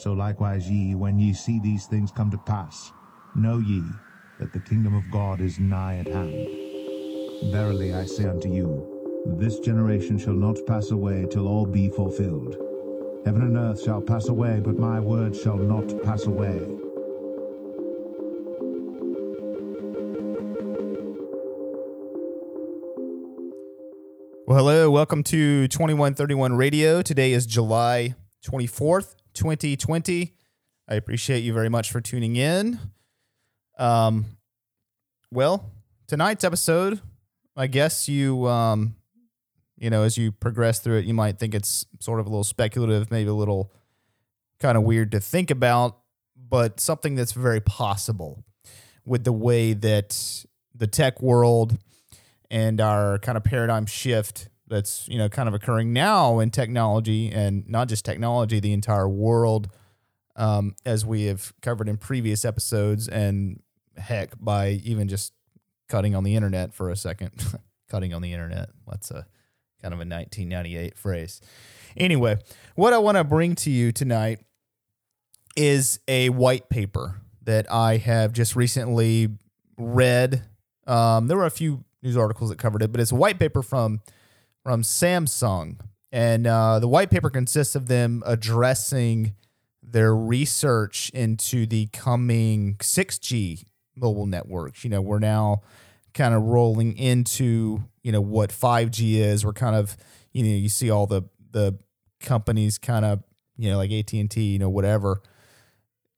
So likewise ye, when ye see these things come to pass, know ye that the kingdom of God is nigh at hand. Verily I say unto you, this generation shall not pass away till all be fulfilled. Heaven and earth shall pass away, but my word shall not pass away. Well, hello, welcome to 2131 Radio. Today is July 24th, 2020. I appreciate you very much for tuning in. Um, well, tonight's episode, I guess you, um, you know, as you progress through it, you might think it's sort of a little speculative, maybe a little kind of weird to think about, but something that's very possible with the way that the tech world and our kind of paradigm shift that's you know kind of occurring now in technology and not just technology the entire world um, as we have covered in previous episodes and heck by even just cutting on the internet for a second. Cutting on the internet. That's a kind of a 1998 phrase. Anyway what i want to bring to you tonight is a white paper that i have just recently read. Um, there were a few news articles that covered it, but it's a white paper from from Samsung, and uh, the white paper consists of them addressing their research into the coming 6G mobile networks. You know, we're now kind of rolling into you know what 5G is. We're kind of you know you see all the the companies kind of you know like AT and T, you know whatever,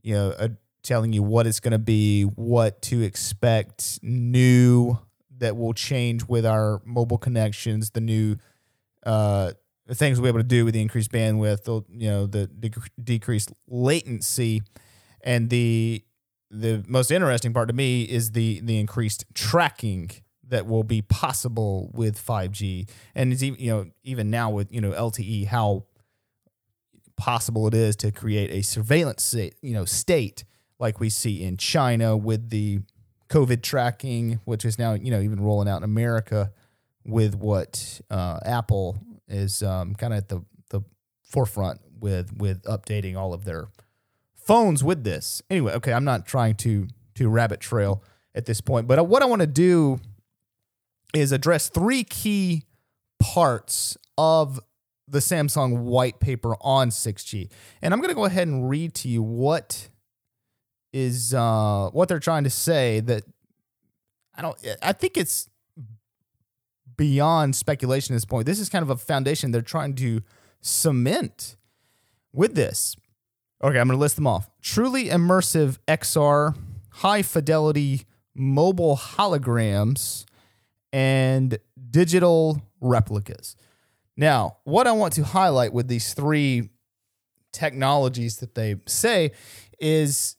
you know. Uh, telling you what it's going to be, what to expect, new that will change with our mobile connections, the new uh, things we'll be able to do with the increased bandwidth, the, you know, the decreased latency, and the the most interesting part to me is the the increased tracking that will be possible with 5G, and it's even you know even now with you know LTE how possible it is to create a surveillance you know state like we see in China with the COVID tracking, which is now you know even rolling out in America with what uh, Apple is um, kind of at the the forefront with with updating all of their phones with this. Anyway, okay, I'm not trying to to rabbit trail at this point, but what I want to do is address three key parts of the Samsung white paper on 6G. And I'm going to go ahead and read to you what is uh, what they're trying to say that I don't I think it's beyond speculation at this point. This is kind of a foundation they're trying to cement with this. Okay, I'm going to list them off. Truly immersive XR, high fidelity mobile holograms, and digital replicas. Now, what I want to highlight with these three technologies that they say is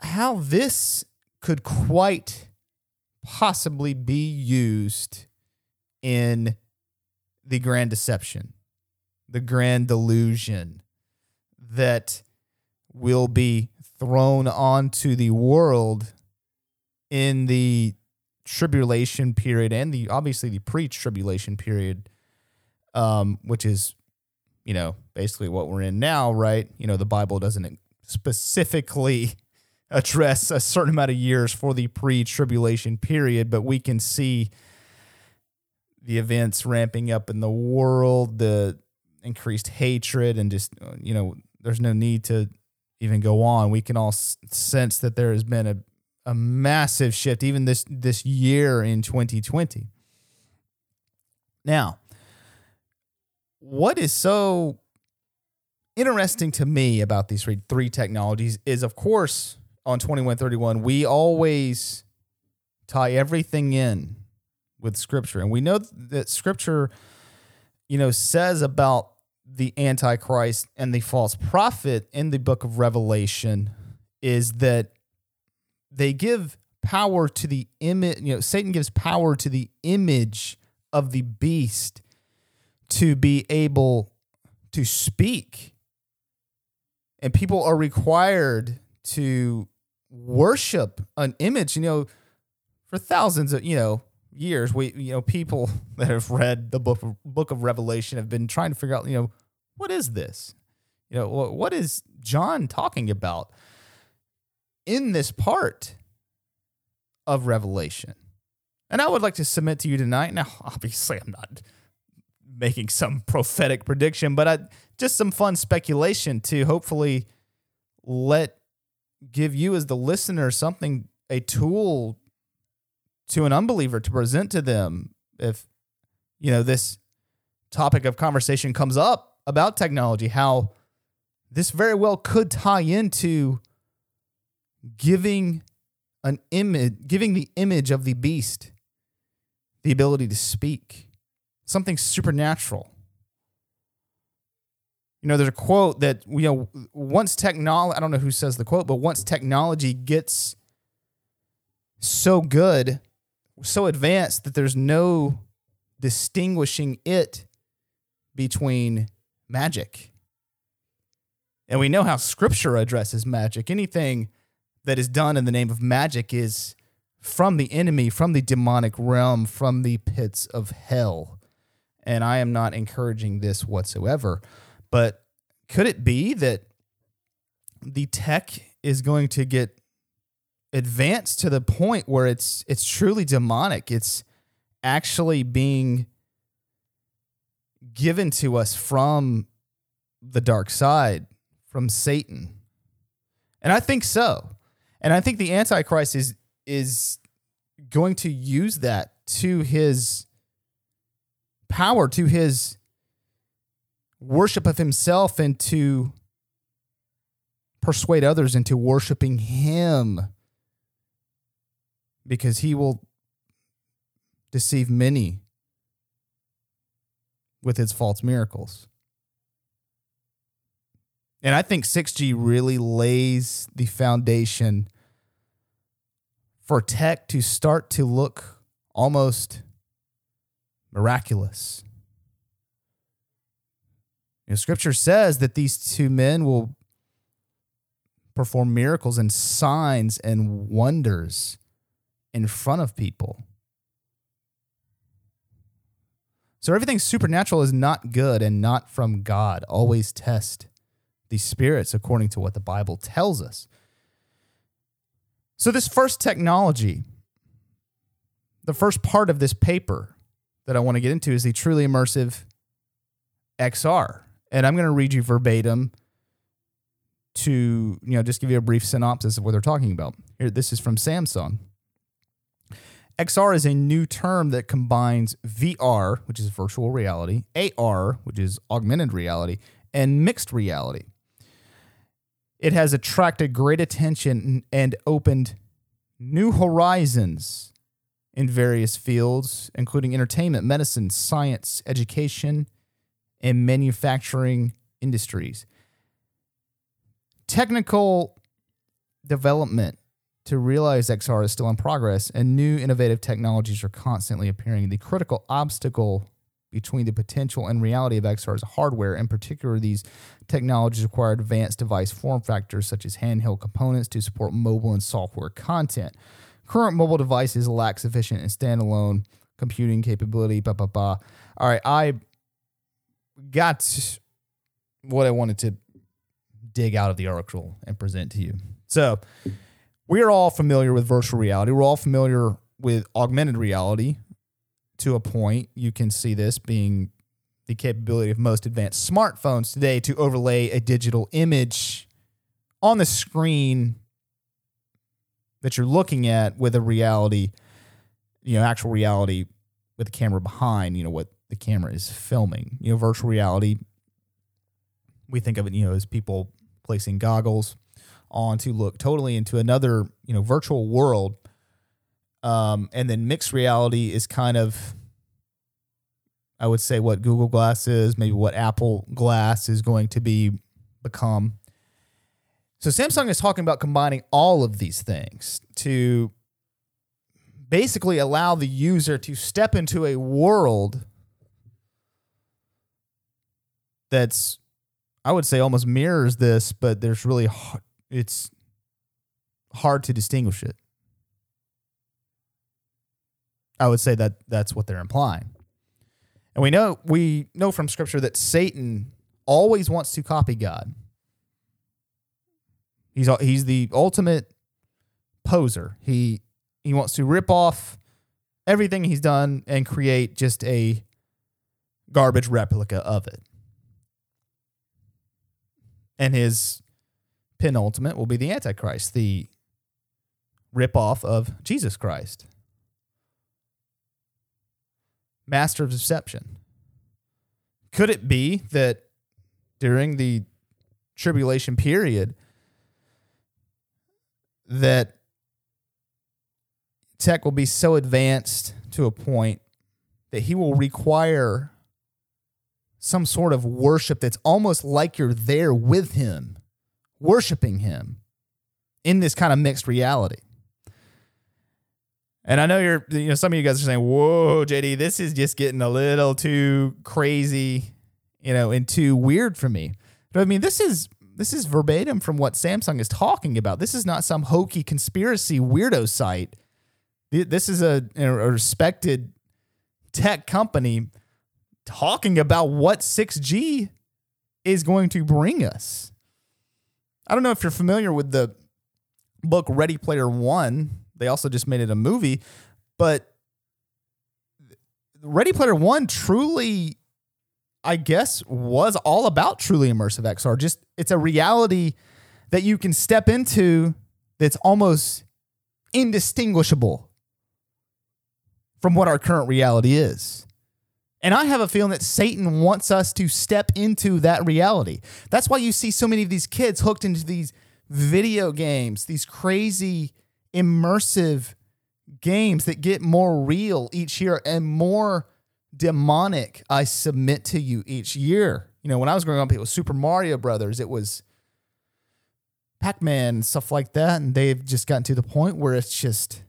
how this could quite possibly be used in the grand deception, the grand delusion that will be thrown onto the world in the tribulation period and the obviously the pre-tribulation period um, which is you know basically what we're in now right? You know the bible doesn't specifically address a certain amount of years for the pre tribulation period, but we can see the events ramping up in the world, the increased hatred, and just, you know, there's no need to even go on. We can all sense that there has been a, a massive shift, even this, this year in 2020. Now, what is so interesting to me about these three technologies is, of course, on 2131, we always tie everything in with scripture. And we know that scripture, you know, says about the antichrist and the false prophet in the book of Revelation is that they give power to the image, you know, Satan gives power to the image of the beast to be able to speak. And people are required to worship an image. You know, for thousands of you know years, we you know people that have read the book of, book of Revelation have been trying to figure out you know what is this. You know, what is John talking about in this part of Revelation? And I would like to submit to you tonight. Now, obviously, I'm not making some prophetic prediction, but I, just some fun speculation to hopefully let give you as the listener something a tool to an unbeliever to present to them if you know this topic of conversation comes up about technology how this very well could tie into giving an image giving the image of the beast the ability to speak something supernatural you know there's a quote that you know once technology i don't know who says the quote but once technology gets so good so advanced that there's no distinguishing it between magic. And we know how scripture addresses magic. Anything that is done in the name of magic is from the enemy, from the demonic realm, from the pits of hell. And I am not encouraging this whatsoever. But could it be that the tech is going to get advanced to the point where it's it's truly demonic. It's actually being given to us from the dark side, from Satan. And I think so. And I think the Antichrist is is going to use that to his power, to his worship of himself, and to persuade others into worshiping him because he will deceive many with his false miracles. And I think 6G really lays the foundation for tech to start to look almost miraculous. You know, scripture says that these two men will perform miracles and signs and wonders in front of people. So everything supernatural is not good and not from God. Always test the spirits according to what the Bible tells us. So, this first technology, the first part of this paper that I want to get into is the truly immersive XR. And I'm going to read you verbatim to, you know, just give you a brief synopsis of what they're talking about. Here, this is from Samsung. XR is a new term that combines VR, which is virtual reality, AR, which is augmented reality, and mixed reality. It has attracted great attention and opened new horizons in various fields, including entertainment, medicine, science, education, and manufacturing industries. Technical development to realize XR is still in progress and new innovative technologies are constantly appearing. The critical obstacle between the potential and reality of XR's hardware, in particular, these technologies require advanced device form factors such as handheld components to support mobile and software content. Current mobile devices lack sufficient and standalone computing capability. Blah, blah, blah. All right, I got what I wanted to dig out of the article and present to you. So, we are all familiar with virtual reality. We're all familiar with augmented reality to a point. You can see this being the capability of most advanced smartphones today to overlay a digital image on the screen that you're looking at with a reality, you know, actual reality with the camera behind, you know, what the camera is filming. You know, virtual reality, we think of it, you know, as people placing goggles on to look totally into another, you know, virtual world. Um, and then mixed reality is kind of, I would say, what Google Glass is, maybe what Apple Glass is going to be become. So Samsung is talking about combining all of these things to basically allow the user to step into a world that's I would say almost mirrors this, but there's really it's hard to distinguish it. I would say that that's what they're implying. And we know we know from scripture that Satan always wants to copy God. He's he's the ultimate poser. He he wants to rip off everything he's done and create just a garbage replica of it. And his penultimate will be the Antichrist, the ripoff of Jesus Christ. Master of deception. Could it be that during the tribulation period that tech will be so advanced to a point that he will require some sort of worship that's almost like you're there with him, worshiping him in this kind of mixed reality. And I know you're, you know, some of you guys are saying, "Whoa, JD, this is just getting a little too crazy, you know, and too weird for me." But I mean, this is this is verbatim from what Samsung is talking about. This is not some hokey conspiracy weirdo site. This is a, a respected tech company talking about what 6G is going to bring us. I don't know if you're familiar with the book Ready Player One they also just made it a movie, but Ready Player One truly, I guess, was all about truly immersive XR. Just it's a reality that you can step into that's almost indistinguishable from what our current reality is. And I have a feeling that Satan wants us to step into that reality. That's why you see so many of these kids hooked into these video games, these crazy immersive games that get more real each year and more demonic I submit to you each year. You know, when I was growing up, it was Super Mario Brothers, it was Pac Man, stuff like that. And they've just gotten to the point where it's just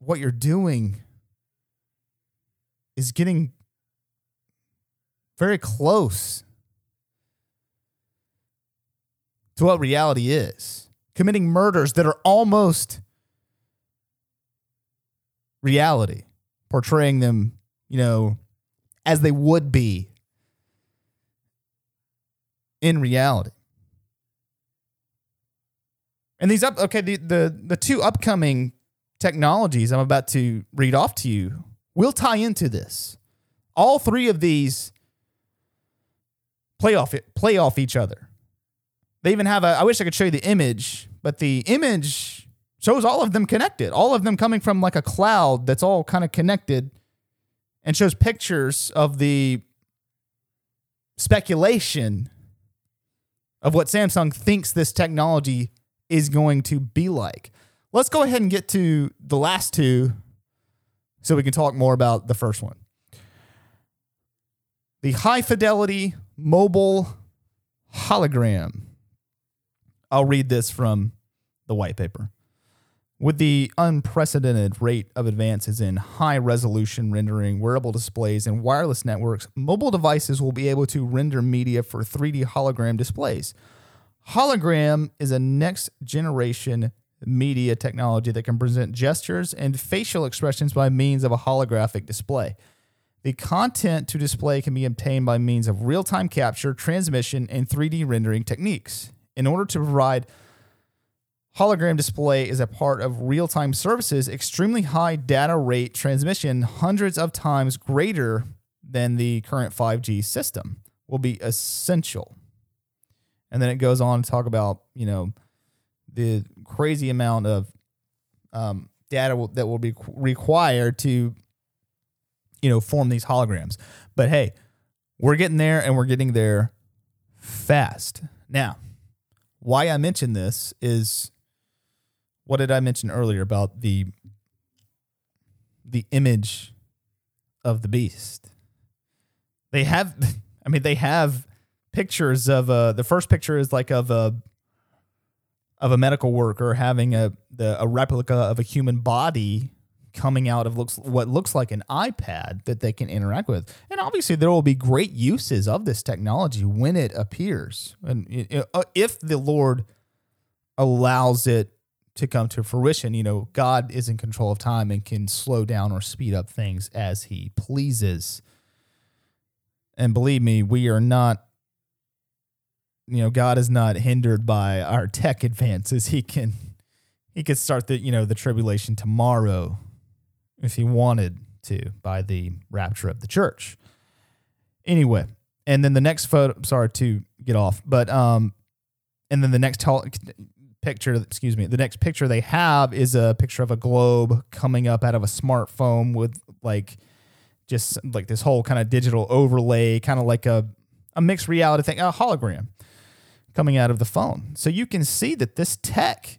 what you're doing is getting very close to what reality is committing murders that are almost reality, portraying them, you know, as they would be in reality. And these up okay, the, the the two upcoming technologies I'm about to read off to you will tie into this. All three of these play off play off each other. They even have a, I wish I could show you the image, but the image shows all of them connected, all of them coming from like a cloud that's all kind of connected and shows pictures of the speculation of what Samsung thinks this technology is going to be like. Let's go ahead and get to the last two so we can talk more about the first one. The high fidelity mobile hologram. I'll read this from the white paper. With the unprecedented rate of advances in high resolution rendering, wearable displays, and wireless networks, mobile devices will be able to render media for 3D hologram displays. Hologram is a next generation media technology that can present gestures and facial expressions by means of a holographic display. The content to display can be obtained by means of real time capture, transmission, and 3D rendering techniques in order to provide hologram display is a part of real time services, extremely high data rate transmission, hundreds of times greater than the current 5G system, will be essential. And then it goes on to talk about, you know, the crazy amount of um, data that will be required to, you know, form these holograms. But hey, we're getting there and we're getting there fast. Now, why I mention this is what did I mention earlier about the the image of the beast? They have, I mean, they have pictures of uh, the first picture is like of a of a medical worker having a the a replica of a human body coming out of looks what looks like an iPad that they can interact with. And obviously there will be great uses of this technology when it appears. And uh, if the Lord allows it to come to fruition, you know, God is in control of time and can slow down or speed up things as he pleases. And believe me, we are not you know, God is not hindered by our tech advances. He can he could start the, you know, the tribulation tomorrow if he wanted to by the rapture of the church. Anyway, and then the next photo, sorry to get off, but um and then the next picture, excuse me, the next picture they have is a picture of a globe coming up out of a smartphone with like just like this whole kind of digital overlay, kind of like a, a mixed reality thing, a hologram coming out of the phone. So you can see that this tech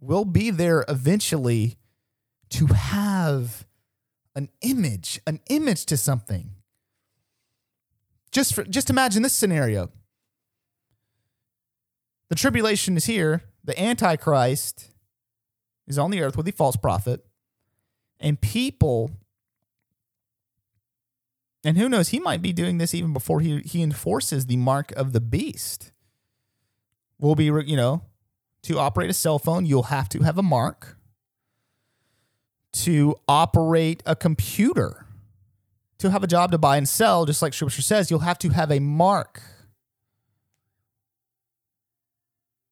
will be there eventually to have an image, an image to something. Just for, just imagine this scenario. The tribulation is here. The antichrist is on the earth with the false prophet. And people and who knows, he might be doing this even before he, he enforces the mark of the beast. Will be, you know, to operate a cell phone, you'll have to have a mark. To operate a computer, to have a job to buy and sell, just like Scripture says, you'll have to have a mark.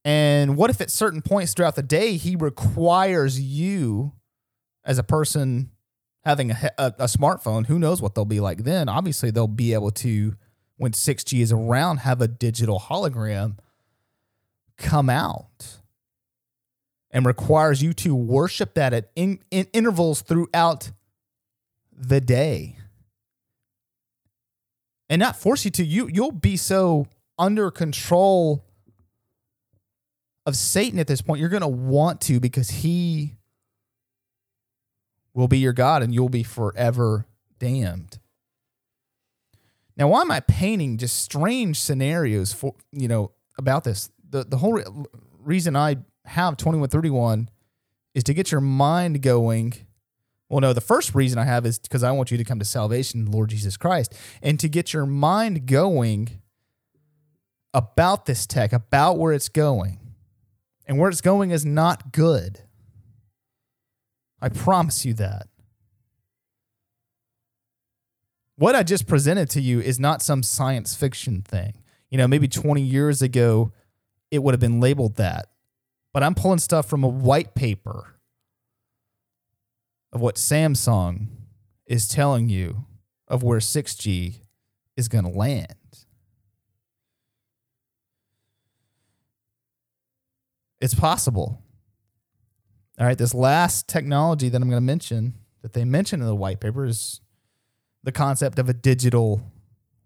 And what if at certain points throughout the day, he requires you as a person having a, a, a, smartphone, who knows what they'll be like then? Obviously, they'll be able to, when 6G is around, have a digital hologram come out and requires you to worship that at in, in intervals throughout the day and not force you to you you'll be so under control of Satan at this point you're going to want to because he will be your God and you'll be forever damned. Now, why am I painting just strange scenarios for, you know, about this? The, the whole re- reason I have 2131 is to get your mind going. Well, no, the first reason I have is because I want you to come to salvation, Lord Jesus Christ, and to get your mind going about this tech, about where it's going. And where it's going is not good. I promise you that. What I just presented to you is not some science fiction thing. You know, maybe 20 years ago, it would have been labeled that. But I'm pulling stuff from a white paper of what Samsung is telling you of where 6G is going to land. It's possible. All right, this last technology that I'm going to mention that they mention in the white paper is the concept of a digital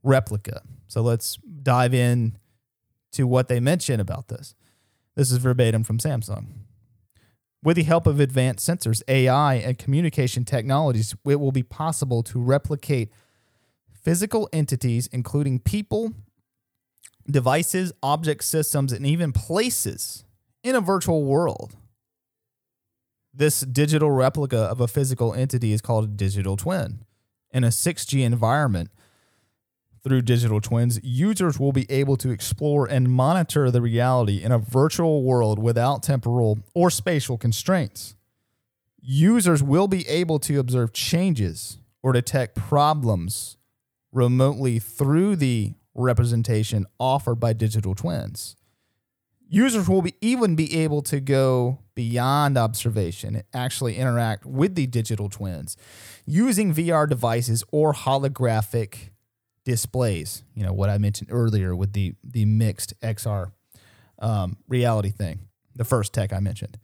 replica. So let's dive in to what they mention about this. This is verbatim from Samsung. With the help of advanced sensors, AI, and communication technologies, it will be possible to replicate physical entities, including people, devices, object systems, and even places in a virtual world. This digital replica of a physical entity is called a digital twin. In a 6G environment, through digital twins, users will be able to explore and monitor the reality in a virtual world without temporal or spatial constraints. Users will be able to observe changes or detect problems remotely through the representation offered by digital twins. Users will be even be able to go beyond observation and actually interact with the digital twins using VR devices or holographic displays. You know what I mentioned earlier with the the mixed XR um, reality thing, the first tech I mentioned.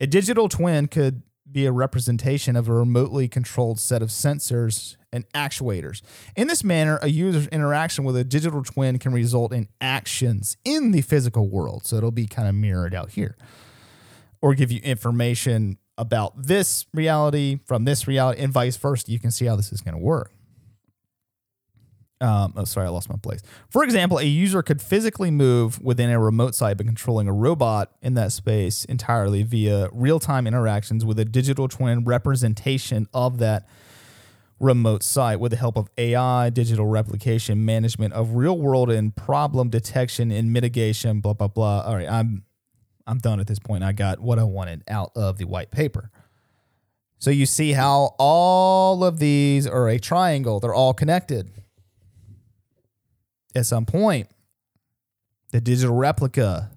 A digital twin could be a representation of a remotely controlled set of sensors and actuators. In this manner, a user's interaction with a digital twin can result in actions in the physical world. So it'll be kind of mirrored out here or give you information about this reality from this reality and vice versa. You can see how this is going to work. Um, oh, sorry, I lost my place. For example, a user could physically move within a remote site by controlling a robot in that space entirely via real time interactions with a digital twin representation of that remote site with the help of AI, digital replication, management of real world and problem detection and mitigation, blah, blah, blah. All right, I'm I'm done at this point. I got what I wanted out of the white paper. So you see how all of these are a triangle, they're all connected. At some point, the digital replica,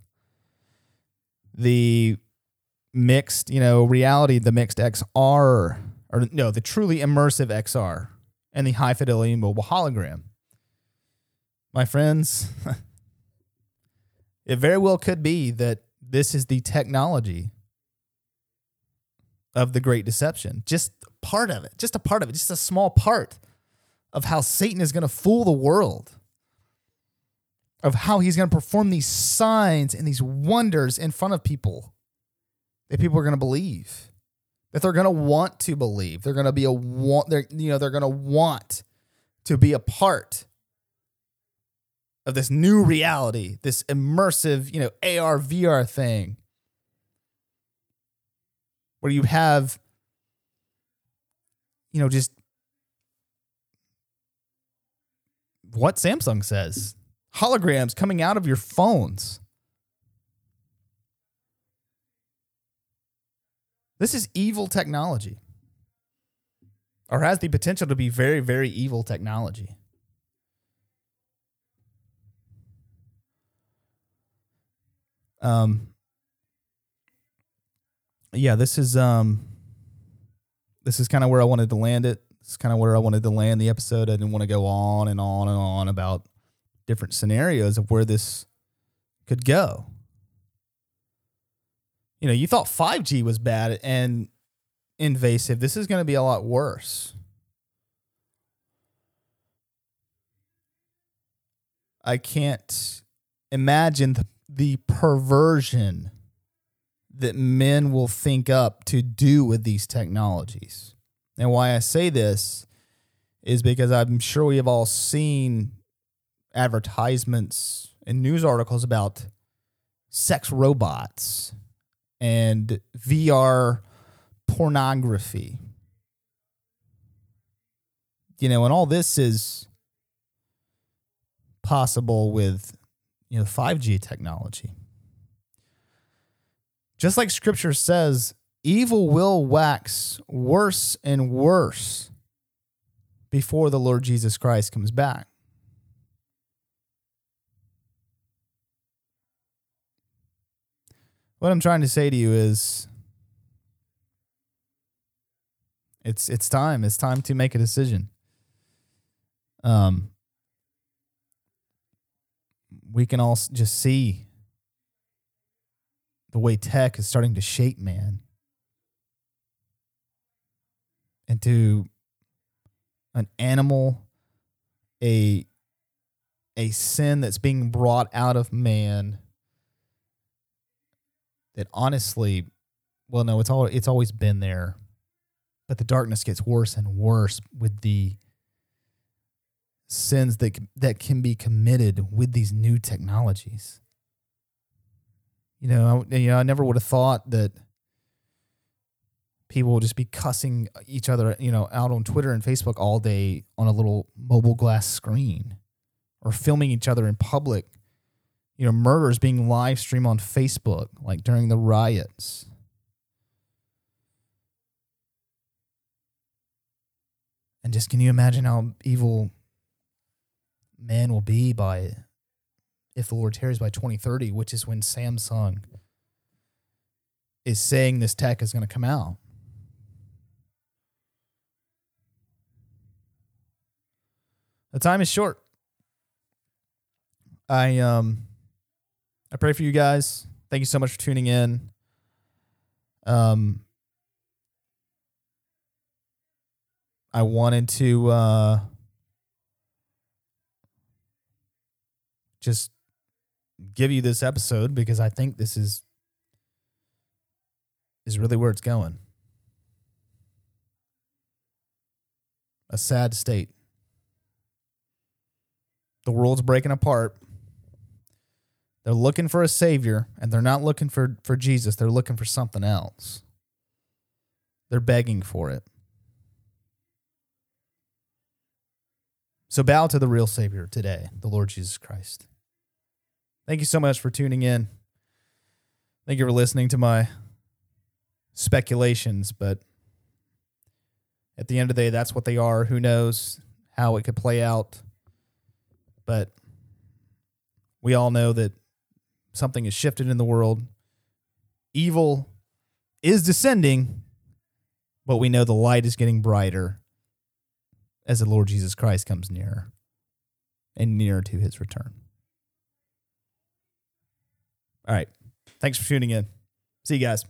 the mixed, you know, reality, the mixed XR, or no, the truly immersive XR, and the high fidelity mobile hologram. My friends, it very well could be that this is the technology of the great deception. Just part of it, just a part of it, just a small part of how Satan is going to fool the world, of how he's going to perform these signs and these wonders in front of people that people are going to believe, that they're going to want to believe. They're going to be a want. They're you know they're going to want to be a part of this new reality, this immersive you know AR VR thing, where you have you know just what Samsung says holograms coming out of your phones. This is evil technology, or has the potential to be very, very evil technology. Um, yeah, this is um, this is kind of where I wanted to land it. Is kind of where I wanted to land the episode. I didn't want to go on and on and on about different scenarios of where this could go you know, you thought 5G was bad and invasive. This is going to be a lot worse. I can't imagine the, the perversion that men will think up to do with these technologies. And why I say this is because I'm sure we have all seen advertisements and news articles about sex robots and VR pornography. You know, and all this is possible with, you know, 5G technology. Just like scripture says, evil will wax worse and worse before the Lord Jesus Christ comes back. What I'm trying to say to you is it's it's time. It's time to make a decision. Um we can all just see the way tech is starting to shape man into an animal a a sin that's being brought out of man that honestly, well, no, it's all it's always been there, but the darkness gets worse and worse with the sins that that can be committed with these new technologies. You know, I, you know, I never would have thought that people would just be cussing each other, you know, out on Twitter and Facebook all day on a little mobile glass screen, or filming each other in public you know, murders being live streamed on Facebook, like during the riots. And just can you imagine how evil man will be by if the Lord tarries by 2030, which is when Samsung is saying this tech is going to come out. The time is short. I um I pray for you guys. Thank you so much for tuning in. Um, I wanted to uh, just give you this episode because I think this is is really where it's going. A sad state. The world's breaking apart they're looking for a savior and they're not looking for, for Jesus. They're looking for something else. They're begging for it. So bow to the real Savior today, the Lord Jesus Christ. Thank you so much for tuning in. Thank you for listening to my speculations, but at the end of the day, that's what they are. Who knows how it could play out? But we all know that something has shifted in the world. Evil is descending, but we know the light is getting brighter as the Lord Jesus Christ comes nearer and nearer to his return. All right. Thanks for tuning in. See you guys.